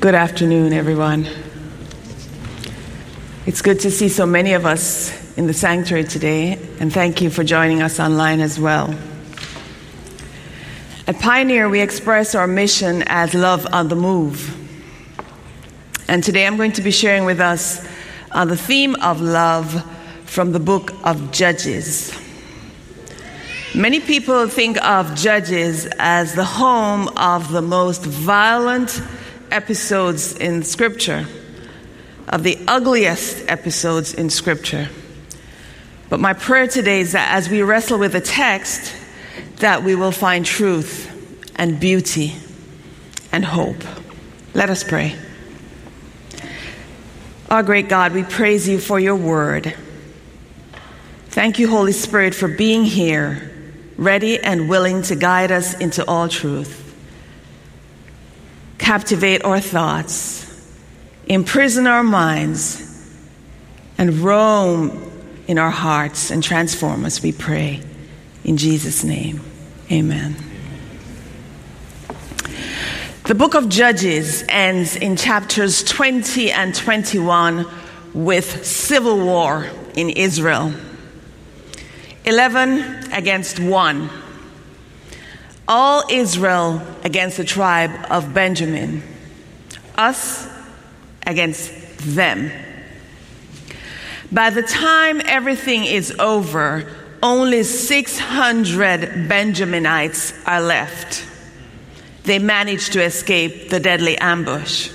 Good afternoon, everyone. It's good to see so many of us in the sanctuary today, and thank you for joining us online as well. At Pioneer, we express our mission as love on the move. And today I'm going to be sharing with us on the theme of love from the book of Judges. Many people think of Judges as the home of the most violent episodes in Scripture, of the ugliest episodes in Scripture. But my prayer today is that as we wrestle with the text, that we will find truth and beauty and hope. Let us pray. Our great God, we praise you for your word. Thank you, Holy Spirit, for being here, ready and willing to guide us into all truth captivate our thoughts, imprison our minds, and roam in our hearts and transform us, we pray. In Jesus' name, amen. The book of Judges ends in chapters 20 and 21 with civil war in Israel 11 against 1 all Israel against the tribe of Benjamin, us against them. By the time everything is over, only 600 Benjaminites are left. They managed to escape the deadly ambush.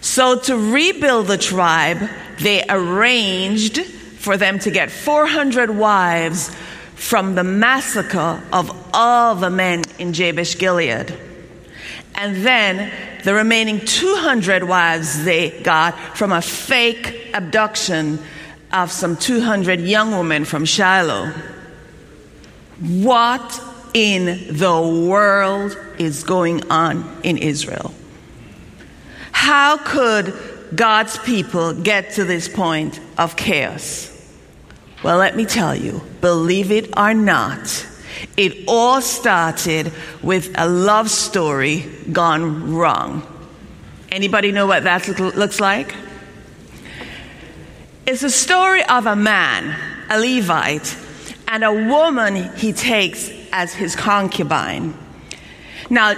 So, to rebuild the tribe, they arranged for them to get 400 wives from the massacre of all the men in Jabesh Gilead. And then the remaining 200 wives they got from a fake abduction of some 200 young women from Shiloh. What in the world is going on in Israel? How could God's people get to this point of chaos? Well, let me tell you, believe it or not, it all started with a love story gone wrong. Anybody know what that looks like? It's a story of a man, a Levite, and a woman he takes as his concubine. Now,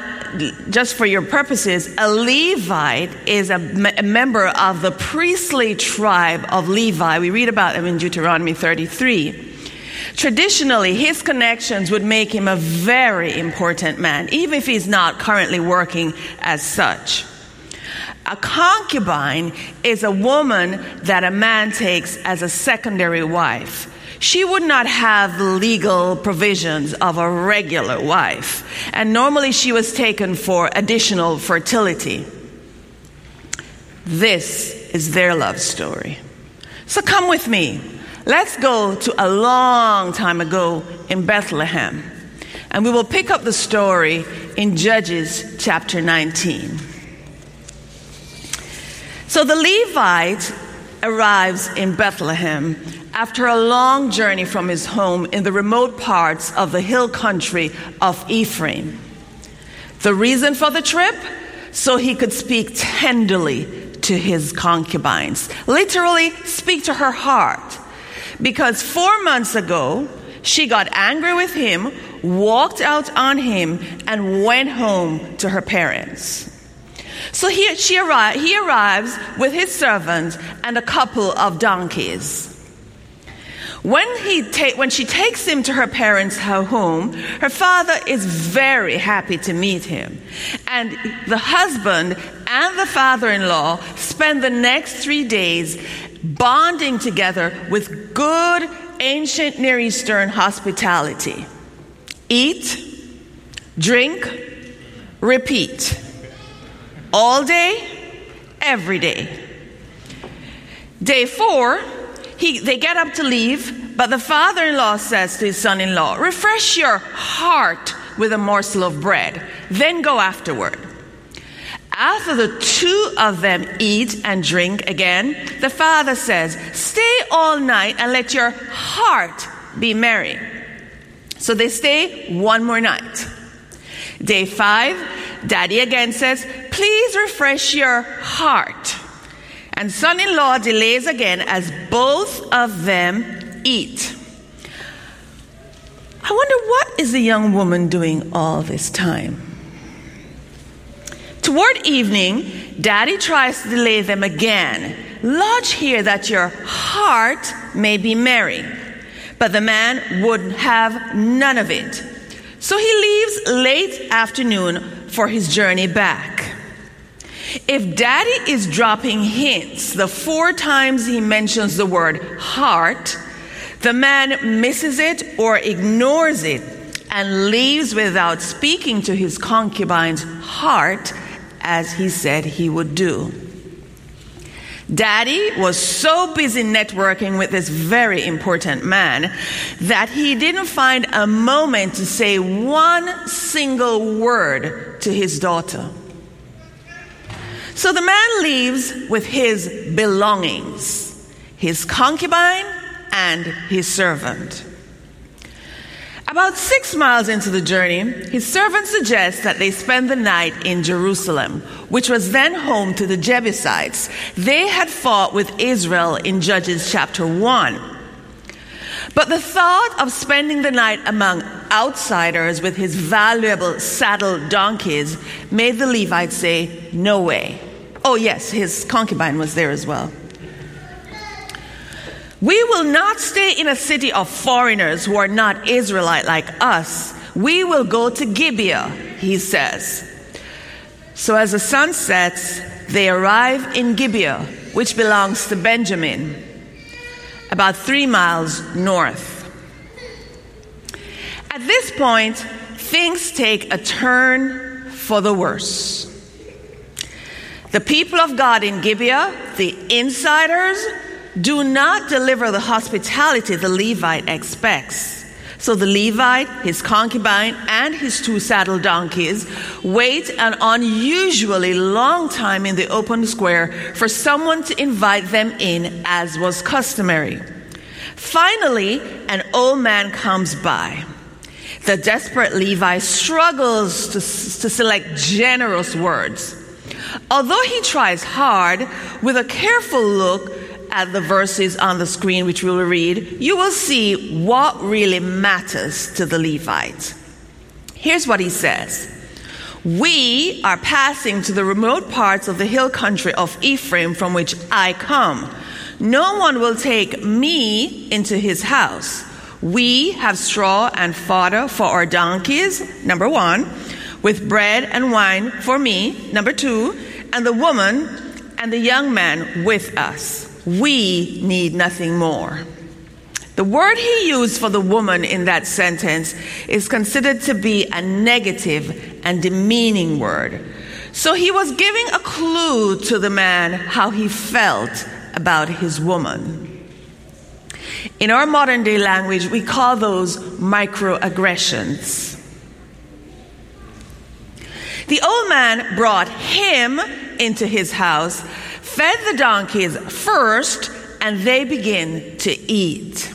just for your purposes, a Levite is a, member of the priestly tribe of Levi. We read about him in Deuteronomy 33. Traditionally, his connections would make him a very important man, even if he's not currently working as such. A concubine is a woman that a man takes as a secondary wife she would not have legal provisions of a regular wife. And normally she was taken for additional fertility. This is their love story. So come with me. Let's go to a long time ago in Bethlehem. And we will pick up the story in Judges chapter 19. So the Levite arrives in Bethlehem after a long journey from his home in the remote parts of the hill country of Ephraim. The reason for the trip? So he could speak tenderly to his concubines, literally, speak to her heart. Because four months ago, she got angry with him, walked out on him, and went home to her parents. So he, she arri- he arrives with his servant and a couple of donkeys. When, he ta- when she takes him to her parents' home, her father is very happy to meet him. And the husband and the father in law spend the next three days bonding together with good ancient Near Eastern hospitality. Eat, drink, repeat. All day, every day. Day four, he, they get up to leave, but the father in law says to his son in law, Refresh your heart with a morsel of bread, then go afterward. After the two of them eat and drink again, the father says, Stay all night and let your heart be merry. So they stay one more night. Day five, daddy again says, Please refresh your heart. And son in law delays again as both of them eat. I wonder what is the young woman doing all this time? Toward evening, daddy tries to delay them again. Lodge here that your heart may be merry. But the man would have none of it. So he leaves late afternoon for his journey back. If daddy is dropping hints the four times he mentions the word heart, the man misses it or ignores it and leaves without speaking to his concubine's heart as he said he would do. Daddy was so busy networking with this very important man that he didn't find a moment to say one single word to his daughter. So the man leaves with his belongings his concubine and his servant. About six miles into the journey, his servant suggests that they spend the night in Jerusalem, which was then home to the Jebusites. They had fought with Israel in Judges chapter 1. But the thought of spending the night among outsiders with his valuable saddle donkeys made the Levites say, No way. Oh, yes, his concubine was there as well. We will not stay in a city of foreigners who are not Israelite like us. We will go to Gibeah, he says. So as the sun sets, they arrive in Gibeah, which belongs to Benjamin, about three miles north. At this point, things take a turn for the worse. The people of God in Gibeah, the insiders, do not deliver the hospitality the Levite expects. So the Levite, his concubine, and his two saddle donkeys wait an unusually long time in the open square for someone to invite them in, as was customary. Finally, an old man comes by. The desperate Levi struggles to, to select generous words. Although he tries hard, with a careful look, at the verses on the screen, which we will read, you will see what really matters to the Levite. Here's what he says We are passing to the remote parts of the hill country of Ephraim from which I come. No one will take me into his house. We have straw and fodder for our donkeys, number one, with bread and wine for me, number two, and the woman and the young man with us. We need nothing more. The word he used for the woman in that sentence is considered to be a negative and demeaning word. So he was giving a clue to the man how he felt about his woman. In our modern day language, we call those microaggressions. The old man brought him into his house fed the donkeys first, and they begin to eat.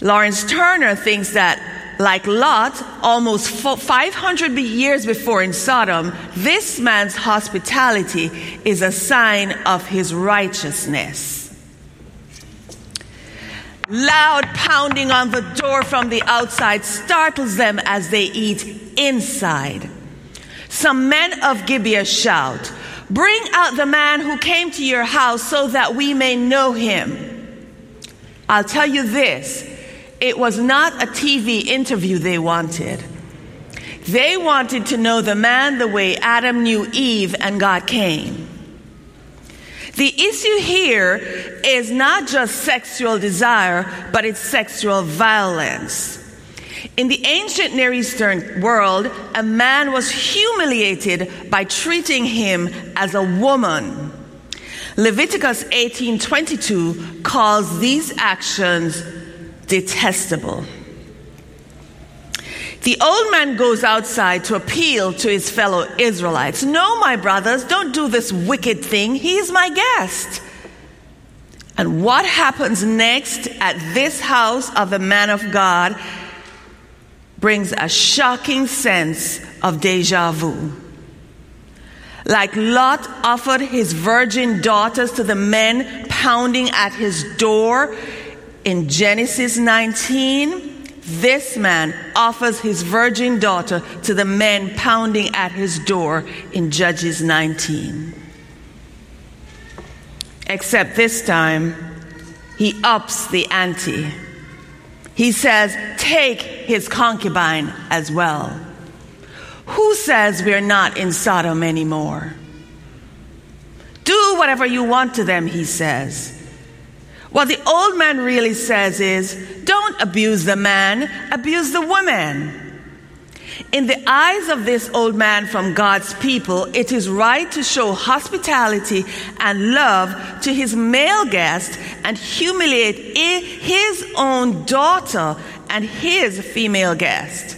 Lawrence Turner thinks that, like Lot, almost 500 years before in Sodom, this man's hospitality is a sign of his righteousness. Loud pounding on the door from the outside startles them as they eat inside. Some men of Gibeah shout, Bring out the man who came to your house so that we may know him. I'll tell you this it was not a TV interview they wanted. They wanted to know the man the way Adam knew Eve and got Cain. The issue here is not just sexual desire, but it's sexual violence. In the ancient Near Eastern world, a man was humiliated by treating him as a woman. Leviticus 18:22 calls these actions detestable. The old man goes outside to appeal to his fellow Israelites. No, my brothers, don't do this wicked thing. He's my guest. And what happens next at this house of the man of God brings a shocking sense of deja vu. Like Lot offered his virgin daughters to the men pounding at his door in Genesis 19, this man offers his virgin daughter to the men pounding at his door in Judges 19. Except this time, he ups the ante. He says, Take his concubine as well. Who says we're not in Sodom anymore? Do whatever you want to them, he says. What the old man really says is don't abuse the man, abuse the woman. In the eyes of this old man from God's people, it is right to show hospitality and love to his male guest and humiliate his own daughter and his female guest.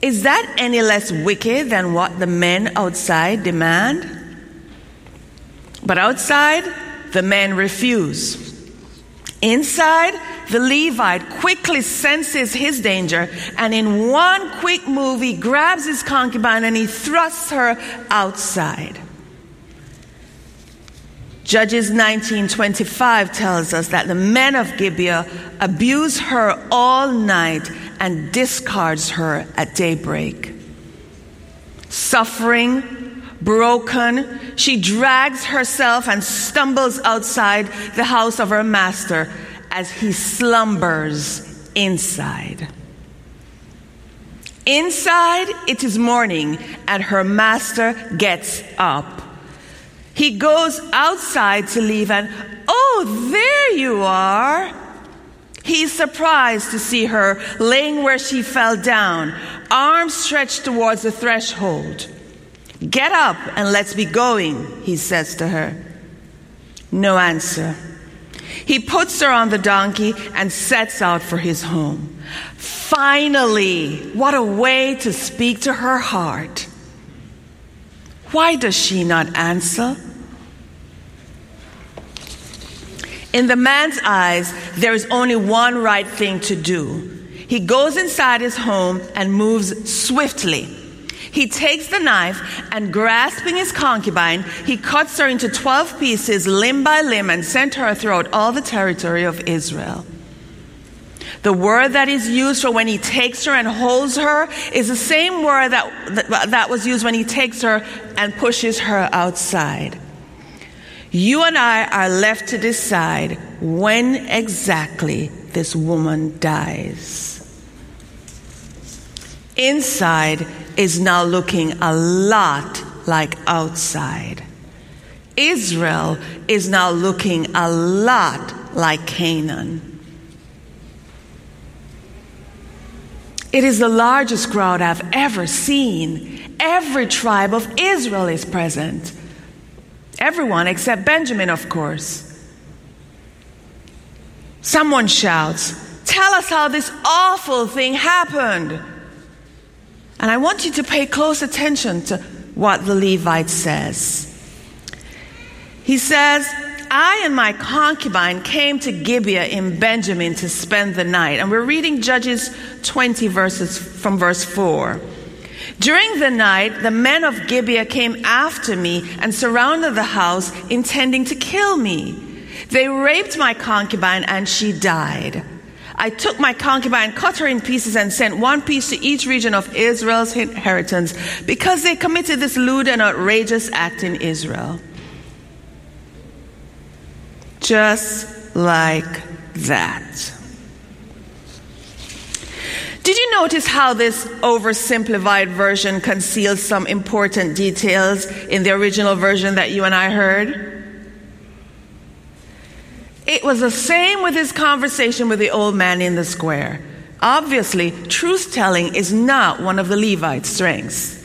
Is that any less wicked than what the men outside demand? But outside, the men refuse. Inside, the Levite quickly senses his danger and in one quick move he grabs his concubine and he thrusts her outside. Judges 19:25 tells us that the men of Gibeah abuse her all night and discards her at daybreak. Suffering, broken, she drags herself and stumbles outside the house of her master as he slumbers inside. Inside, it is morning, and her master gets up. He goes outside to leave, and oh, there you are. He's surprised to see her laying where she fell down, arms stretched towards the threshold. Get up and let's be going, he says to her. No answer. He puts her on the donkey and sets out for his home. Finally, what a way to speak to her heart. Why does she not answer? In the man's eyes, there is only one right thing to do. He goes inside his home and moves swiftly. He takes the knife and, grasping his concubine, he cuts her into 12 pieces, limb by limb, and sent her throughout all the territory of Israel. The word that is used for when he takes her and holds her is the same word that, that, that was used when he takes her and pushes her outside. You and I are left to decide when exactly this woman dies. Inside, is now looking a lot like outside. Israel is now looking a lot like Canaan. It is the largest crowd I've ever seen. Every tribe of Israel is present. Everyone except Benjamin, of course. Someone shouts, Tell us how this awful thing happened. And I want you to pay close attention to what the Levite says. He says, I and my concubine came to Gibeah in Benjamin to spend the night. And we're reading Judges 20 verses from verse 4. During the night, the men of Gibeah came after me and surrounded the house, intending to kill me. They raped my concubine and she died. I took my concubine, cut her in pieces, and sent one piece to each region of Israel's inheritance because they committed this lewd and outrageous act in Israel. Just like that. Did you notice how this oversimplified version conceals some important details in the original version that you and I heard? It was the same with his conversation with the old man in the square. Obviously, truth telling is not one of the Levite's strengths.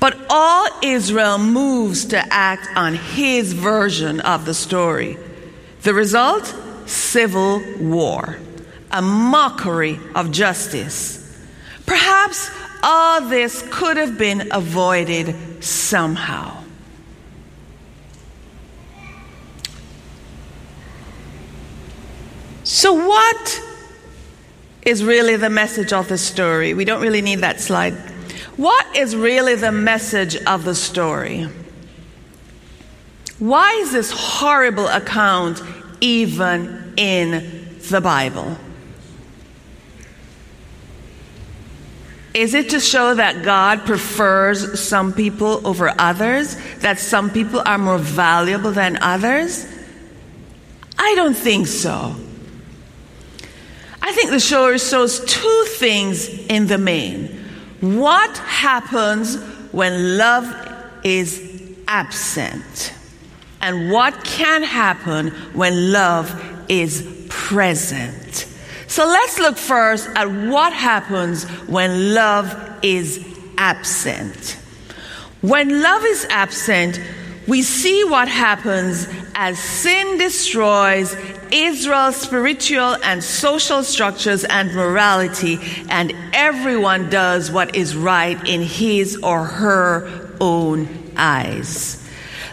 But all Israel moves to act on his version of the story. The result? Civil war, a mockery of justice. Perhaps all this could have been avoided somehow. So, what is really the message of the story? We don't really need that slide. What is really the message of the story? Why is this horrible account even in the Bible? Is it to show that God prefers some people over others? That some people are more valuable than others? I don't think so. I think the show shows two things in the main. What happens when love is absent? And what can happen when love is present? So let's look first at what happens when love is absent. When love is absent, we see what happens as sin destroys Israel's spiritual and social structures and morality, and everyone does what is right in his or her own eyes.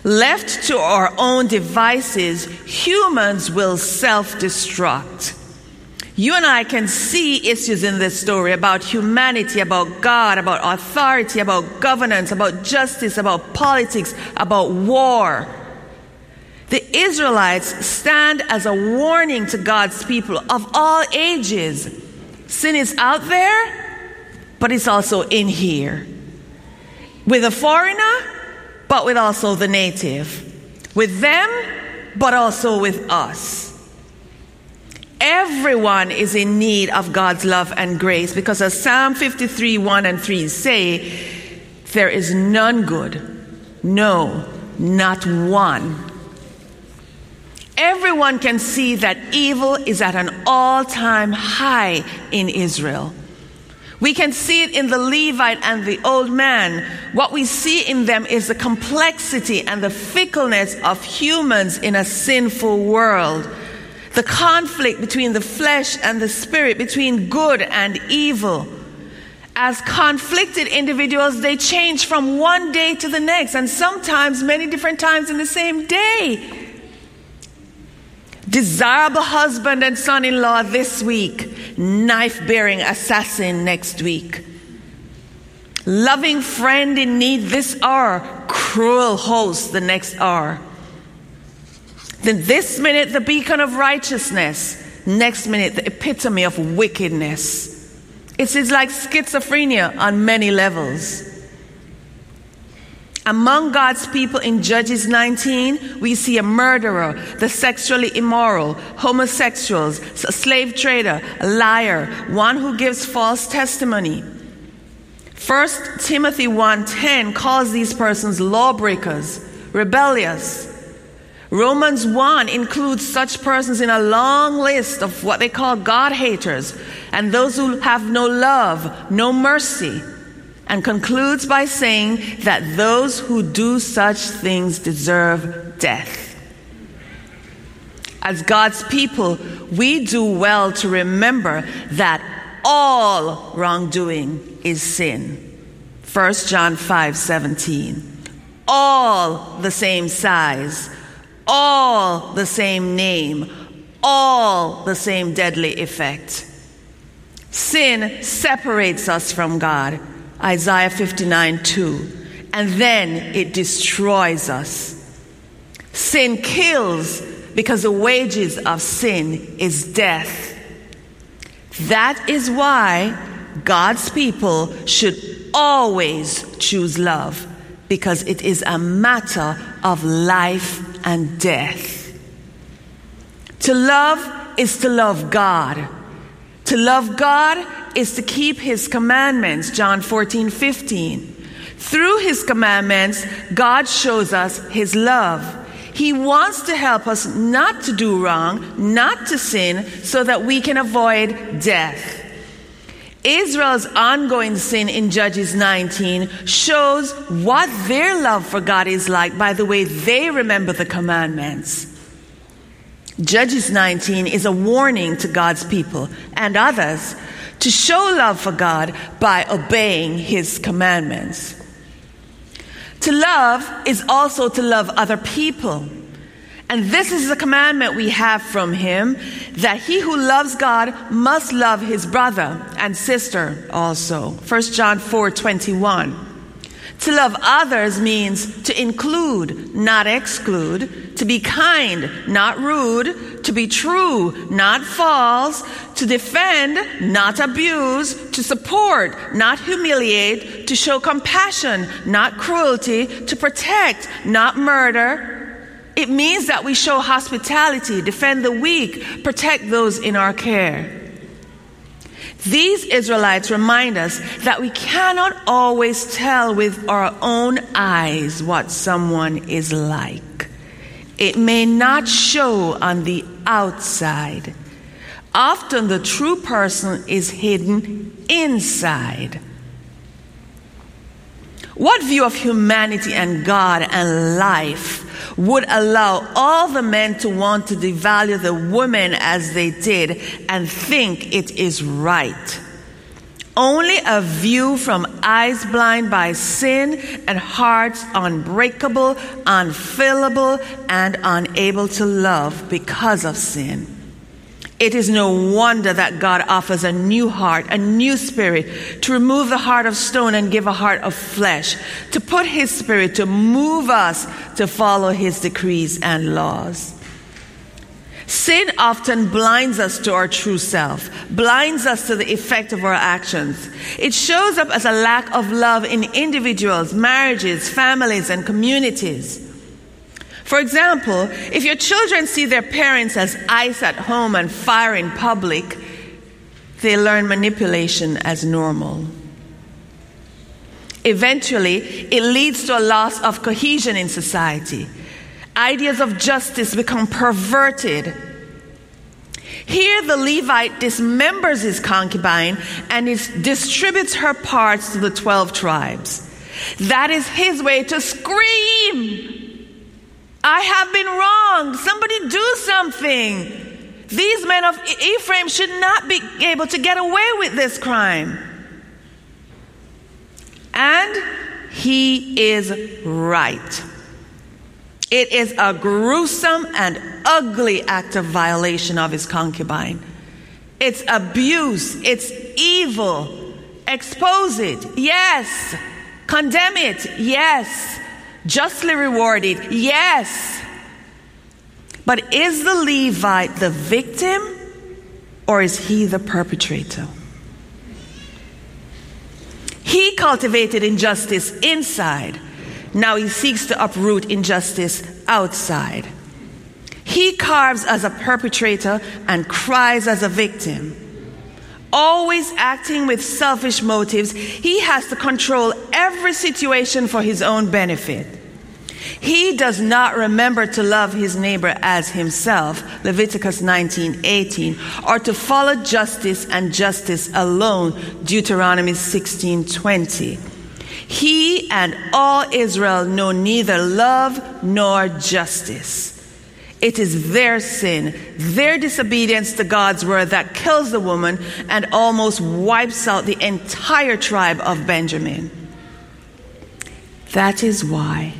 Left to our own devices, humans will self destruct. You and I can see issues in this story about humanity, about God, about authority, about governance, about justice, about politics, about war. Israelites stand as a warning to God's people of all ages. Sin is out there, but it's also in here. With a foreigner, but with also the native. With them, but also with us. Everyone is in need of God's love and grace because as Psalm 53 1 and 3 say, there is none good, no, not one. Everyone can see that evil is at an all time high in Israel. We can see it in the Levite and the old man. What we see in them is the complexity and the fickleness of humans in a sinful world the conflict between the flesh and the spirit, between good and evil. As conflicted individuals, they change from one day to the next, and sometimes many different times in the same day. Desirable husband and son in law this week, knife bearing assassin next week. Loving friend in need this hour, cruel host the next hour. Then this minute, the beacon of righteousness. Next minute, the epitome of wickedness. It is like schizophrenia on many levels. Among God's people in Judges 19, we see a murderer, the sexually immoral, homosexuals, a slave trader, a liar, one who gives false testimony. 1 Timothy 1:10 calls these persons lawbreakers, rebellious, Romans 1 includes such persons in a long list of what they call God haters and those who have no love, no mercy, and concludes by saying that those who do such things deserve death. As God's people, we do well to remember that all wrongdoing is sin. 1 John 5 17. All the same size all the same name, all the same deadly effect. Sin separates us from God, Isaiah 59 2, and then it destroys us. Sin kills because the wages of sin is death. That is why God's people should always choose love because it is a matter of life and death. To love is to love God. To love God is to keep his commandments, John 14, 15. Through his commandments, God shows us his love. He wants to help us not to do wrong, not to sin, so that we can avoid death. Israel's ongoing sin in Judges 19 shows what their love for God is like by the way they remember the commandments. Judges 19 is a warning to God's people and others to show love for God by obeying his commandments. To love is also to love other people. And this is the commandment we have from him that he who loves God must love his brother and sister also. 1 John 4 21. To love others means to include, not exclude, to be kind, not rude, to be true, not false, to defend, not abuse, to support, not humiliate, to show compassion, not cruelty, to protect, not murder. It means that we show hospitality, defend the weak, protect those in our care. These Israelites remind us that we cannot always tell with our own eyes what someone is like. It may not show on the outside. Often the true person is hidden inside. What view of humanity and God and life would allow all the men to want to devalue the women as they did and think it is right. Only a view from eyes blind by sin and hearts unbreakable, unfillable, and unable to love because of sin. It is no wonder that God offers a new heart, a new spirit, to remove the heart of stone and give a heart of flesh, to put His spirit to move us to follow His decrees and laws. Sin often blinds us to our true self, blinds us to the effect of our actions. It shows up as a lack of love in individuals, marriages, families, and communities. For example, if your children see their parents as ice at home and fire in public, they learn manipulation as normal. Eventually, it leads to a loss of cohesion in society. Ideas of justice become perverted. Here, the Levite dismembers his concubine and distributes her parts to the 12 tribes. That is his way to scream I have been wronged. Somebody do something. These men of Ephraim should not be able to get away with this crime. And he is right. It is a gruesome and ugly act of violation of his concubine. It's abuse, it's evil. Expose it, yes. Condemn it, yes. Justly rewarded, yes. But is the Levite the victim or is he the perpetrator? He cultivated injustice inside. Now he seeks to uproot injustice outside. He carves as a perpetrator and cries as a victim. Always acting with selfish motives, he has to control every situation for his own benefit. He does not remember to love his neighbor as himself, Leviticus 19:18, or to follow justice and justice alone, Deuteronomy 16:20. He and all Israel know neither love nor justice. It is their sin, their disobedience to God's word that kills the woman and almost wipes out the entire tribe of Benjamin. That is why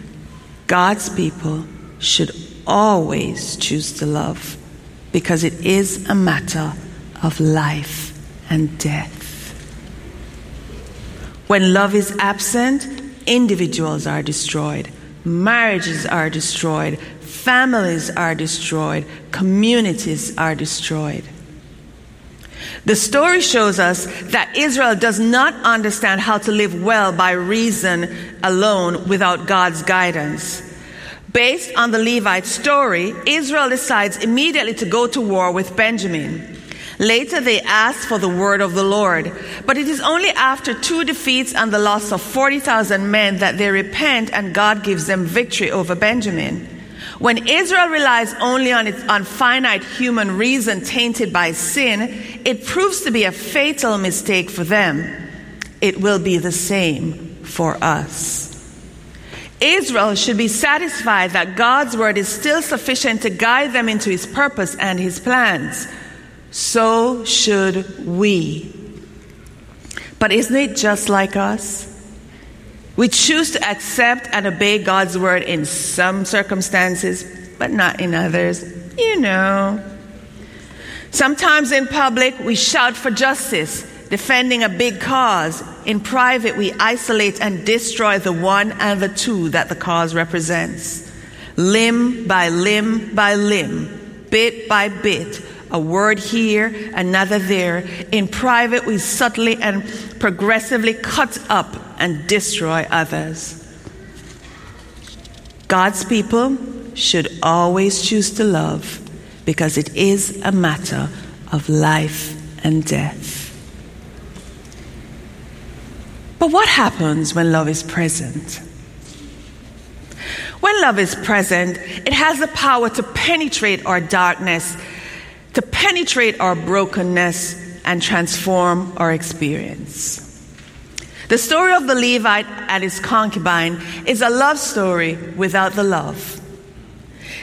God's people should always choose to love because it is a matter of life and death. When love is absent, individuals are destroyed, marriages are destroyed, families are destroyed, communities are destroyed. The story shows us that Israel does not understand how to live well by reason alone without God's guidance. Based on the Levite story, Israel decides immediately to go to war with Benjamin. Later, they ask for the word of the Lord. But it is only after two defeats and the loss of 40,000 men that they repent and God gives them victory over Benjamin. When Israel relies only on, its, on finite human reason tainted by sin, it proves to be a fatal mistake for them. It will be the same for us. Israel should be satisfied that God's word is still sufficient to guide them into his purpose and his plans. So should we. But isn't it just like us? We choose to accept and obey God's word in some circumstances, but not in others. You know. Sometimes in public, we shout for justice, defending a big cause. In private, we isolate and destroy the one and the two that the cause represents. Limb by limb by limb, bit by bit, a word here, another there. In private, we subtly and progressively cut up and destroy others. God's people should always choose to love because it is a matter of life and death. But what happens when love is present? When love is present, it has the power to penetrate our darkness to penetrate our brokenness and transform our experience. The story of the Levite and his concubine is a love story without the love.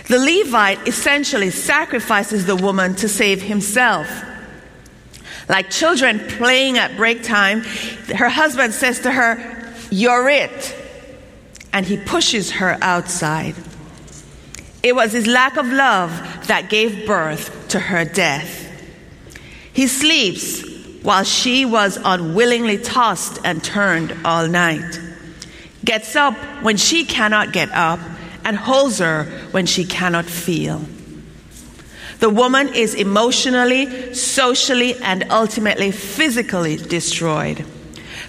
The Levite essentially sacrifices the woman to save himself. Like children playing at break time, her husband says to her, You're it. And he pushes her outside. It was his lack of love that gave birth to her death. He sleeps while she was unwillingly tossed and turned all night, gets up when she cannot get up, and holds her when she cannot feel. The woman is emotionally, socially, and ultimately physically destroyed.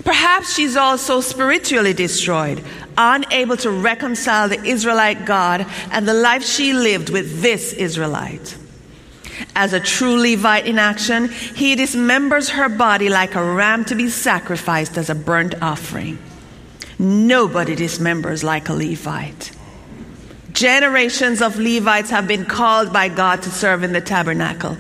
Perhaps she's also spiritually destroyed, unable to reconcile the Israelite God and the life she lived with this Israelite. As a true Levite in action, he dismembers her body like a ram to be sacrificed as a burnt offering. Nobody dismembers like a Levite. Generations of Levites have been called by God to serve in the tabernacle.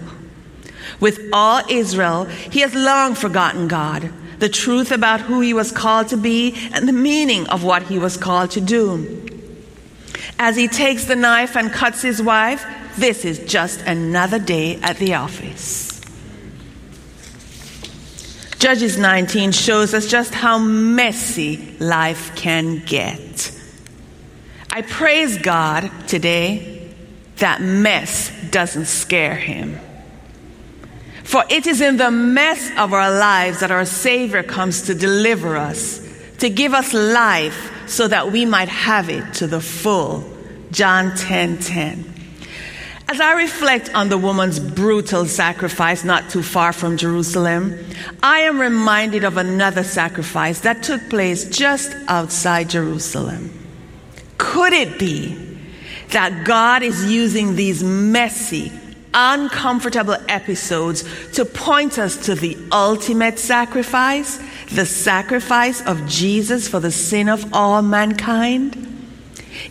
With all Israel, he has long forgotten God the truth about who he was called to be, and the meaning of what he was called to do. As he takes the knife and cuts his wife, this is just another day at the office. Judges 19 shows us just how messy life can get. I praise God today that mess doesn't scare him. For it is in the mess of our lives that our Savior comes to deliver us, to give us life so that we might have it to the full. John 10 10. As I reflect on the woman's brutal sacrifice not too far from Jerusalem, I am reminded of another sacrifice that took place just outside Jerusalem. Could it be that God is using these messy, uncomfortable episodes to point us to the ultimate sacrifice, the sacrifice of Jesus for the sin of all mankind?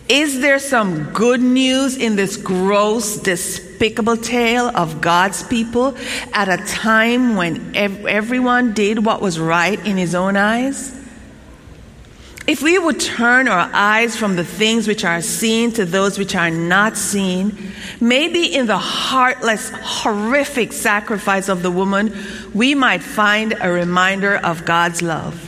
Is there some good news in this gross, despicable tale of God's people at a time when ev- everyone did what was right in his own eyes? If we would turn our eyes from the things which are seen to those which are not seen, maybe in the heartless, horrific sacrifice of the woman, we might find a reminder of God's love.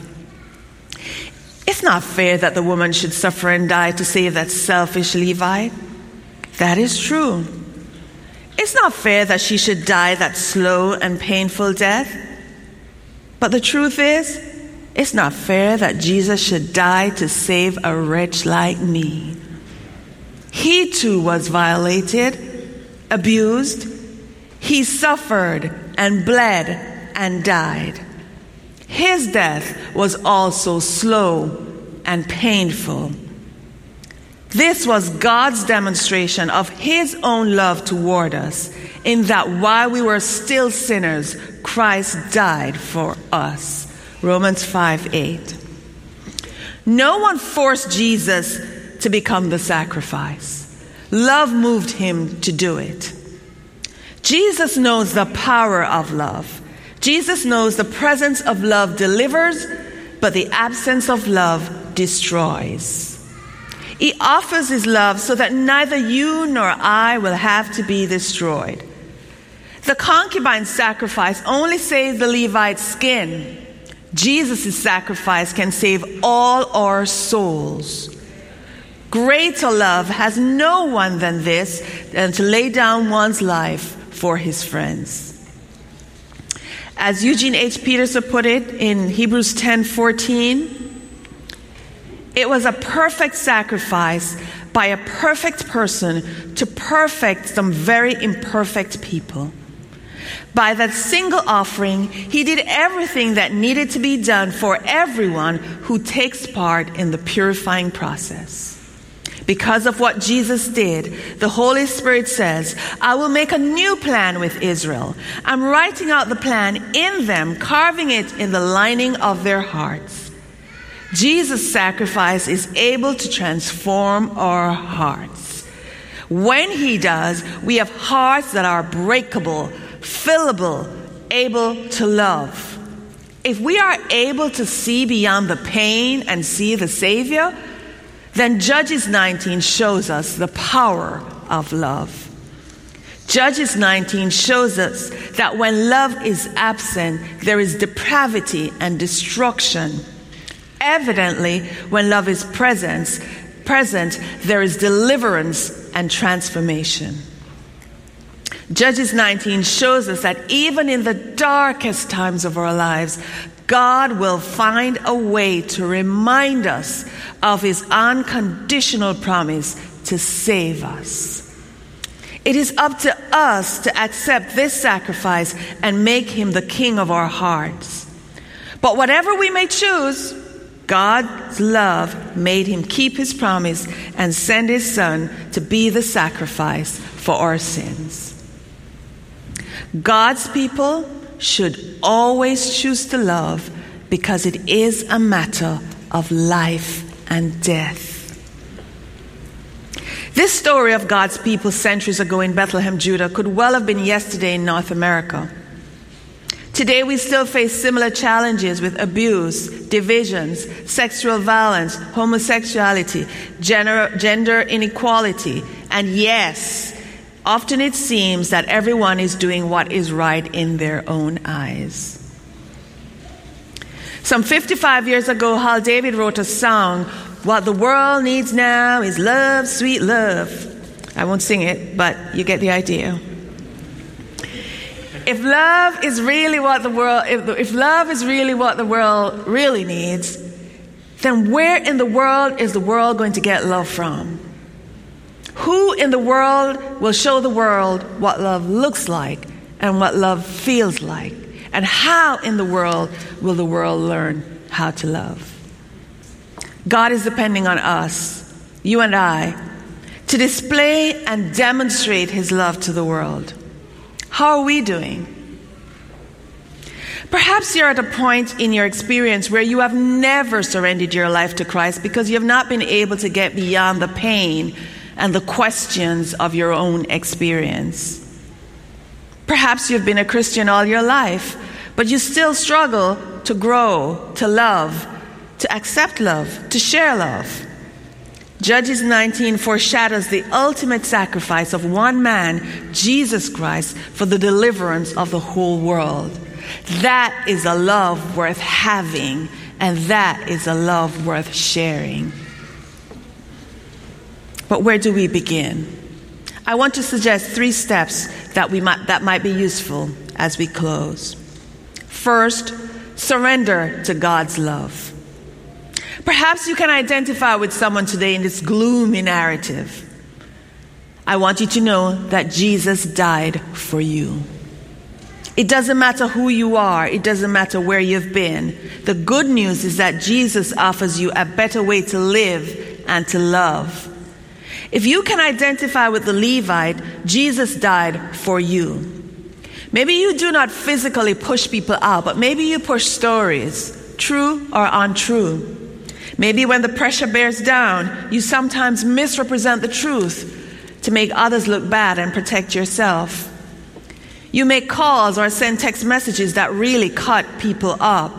It's not fair that the woman should suffer and die to save that selfish Levite. That is true. It's not fair that she should die that slow and painful death. But the truth is, it's not fair that Jesus should die to save a wretch like me. He too was violated, abused. He suffered and bled and died. His death was also slow and painful. This was God's demonstration of His own love toward us, in that while we were still sinners, Christ died for us. Romans 5 8. No one forced Jesus to become the sacrifice. Love moved him to do it. Jesus knows the power of love. Jesus knows the presence of love delivers, but the absence of love destroys. He offers his love so that neither you nor I will have to be destroyed. The concubine sacrifice only saved the Levite's skin. Jesus' sacrifice can save all our souls. Greater love has no one than this, than to lay down one's life for his friends. As Eugene H. Peterson put it in Hebrews 10 14, it was a perfect sacrifice by a perfect person to perfect some very imperfect people. By that single offering, he did everything that needed to be done for everyone who takes part in the purifying process. Because of what Jesus did, the Holy Spirit says, I will make a new plan with Israel. I'm writing out the plan in them, carving it in the lining of their hearts. Jesus' sacrifice is able to transform our hearts. When he does, we have hearts that are breakable, fillable, able to love. If we are able to see beyond the pain and see the Savior, then Judges 19 shows us the power of love. Judges 19 shows us that when love is absent, there is depravity and destruction. Evidently, when love is present, present, there is deliverance and transformation. Judges 19 shows us that even in the darkest times of our lives, God will find a way to remind us of his unconditional promise to save us. It is up to us to accept this sacrifice and make him the king of our hearts. But whatever we may choose, God's love made him keep his promise and send his son to be the sacrifice for our sins. God's people should always choose to love because it is a matter of life and death. This story of God's people centuries ago in Bethlehem, Judah, could well have been yesterday in North America. Today, we still face similar challenges with abuse, divisions, sexual violence, homosexuality, gender, gender inequality, and yes, Often it seems that everyone is doing what is right in their own eyes. Some 55 years ago, Hal David wrote a song, What the World Needs Now is Love, Sweet Love. I won't sing it, but you get the idea. If love is really what the world, if, if love is really what the world really needs, then where in the world is the world going to get love from? Who in the world will show the world what love looks like and what love feels like? And how in the world will the world learn how to love? God is depending on us, you and I, to display and demonstrate His love to the world. How are we doing? Perhaps you're at a point in your experience where you have never surrendered your life to Christ because you have not been able to get beyond the pain and the questions of your own experience. Perhaps you've been a Christian all your life, but you still struggle to grow, to love, to accept love, to share love. Judges 19 foreshadows the ultimate sacrifice of one man, Jesus Christ, for the deliverance of the whole world. That is a love worth having, and that is a love worth sharing. But where do we begin? I want to suggest three steps that, we might, that might be useful as we close. First, surrender to God's love. Perhaps you can identify with someone today in this gloomy narrative. I want you to know that Jesus died for you. It doesn't matter who you are, it doesn't matter where you've been. The good news is that Jesus offers you a better way to live and to love. If you can identify with the Levite, Jesus died for you. Maybe you do not physically push people out, but maybe you push stories, true or untrue. Maybe when the pressure bears down, you sometimes misrepresent the truth to make others look bad and protect yourself. You make calls or send text messages that really cut people up.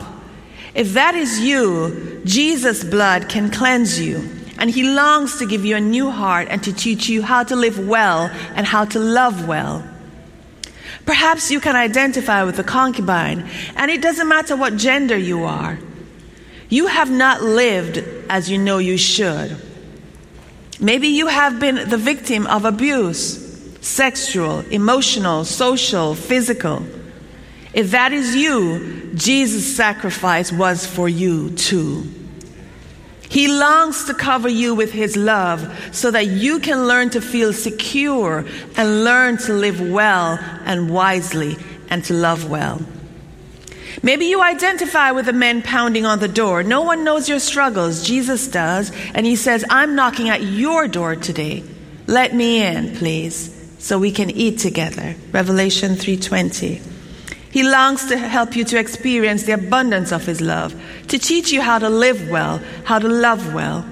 If that is you, Jesus' blood can cleanse you. And He longs to give you a new heart and to teach you how to live well and how to love well. Perhaps you can identify with the concubine, and it doesn't matter what gender you are. You have not lived as you know you should. Maybe you have been the victim of abuse sexual, emotional, social, physical. If that is you, Jesus' sacrifice was for you too. He longs to cover you with His love so that you can learn to feel secure and learn to live well and wisely and to love well. Maybe you identify with the men pounding on the door. No one knows your struggles. Jesus does. And He says, I'm knocking at your door today. Let me in, please, so we can eat together. Revelation 3:20. He longs to help you to experience the abundance of His love, to teach you how to live well, how to love well.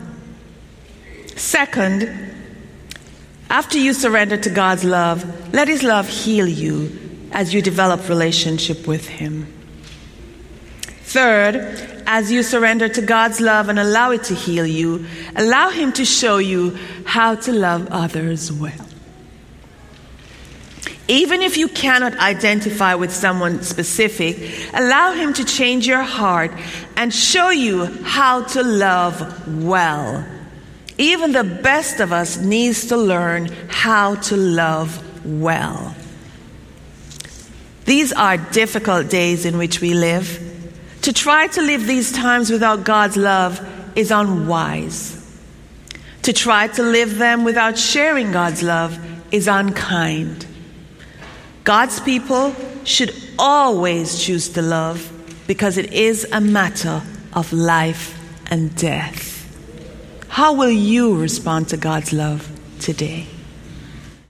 Second, after you surrender to God's love, let His love heal you as you develop relationship with Him. Third, as you surrender to God's love and allow it to heal you, allow Him to show you how to love others well. Even if you cannot identify with someone specific, allow Him to change your heart and show you how to love well. Even the best of us needs to learn how to love well. These are difficult days in which we live. To try to live these times without God's love is unwise. To try to live them without sharing God's love is unkind. God's people should always choose to love because it is a matter of life and death. How will you respond to God's love today?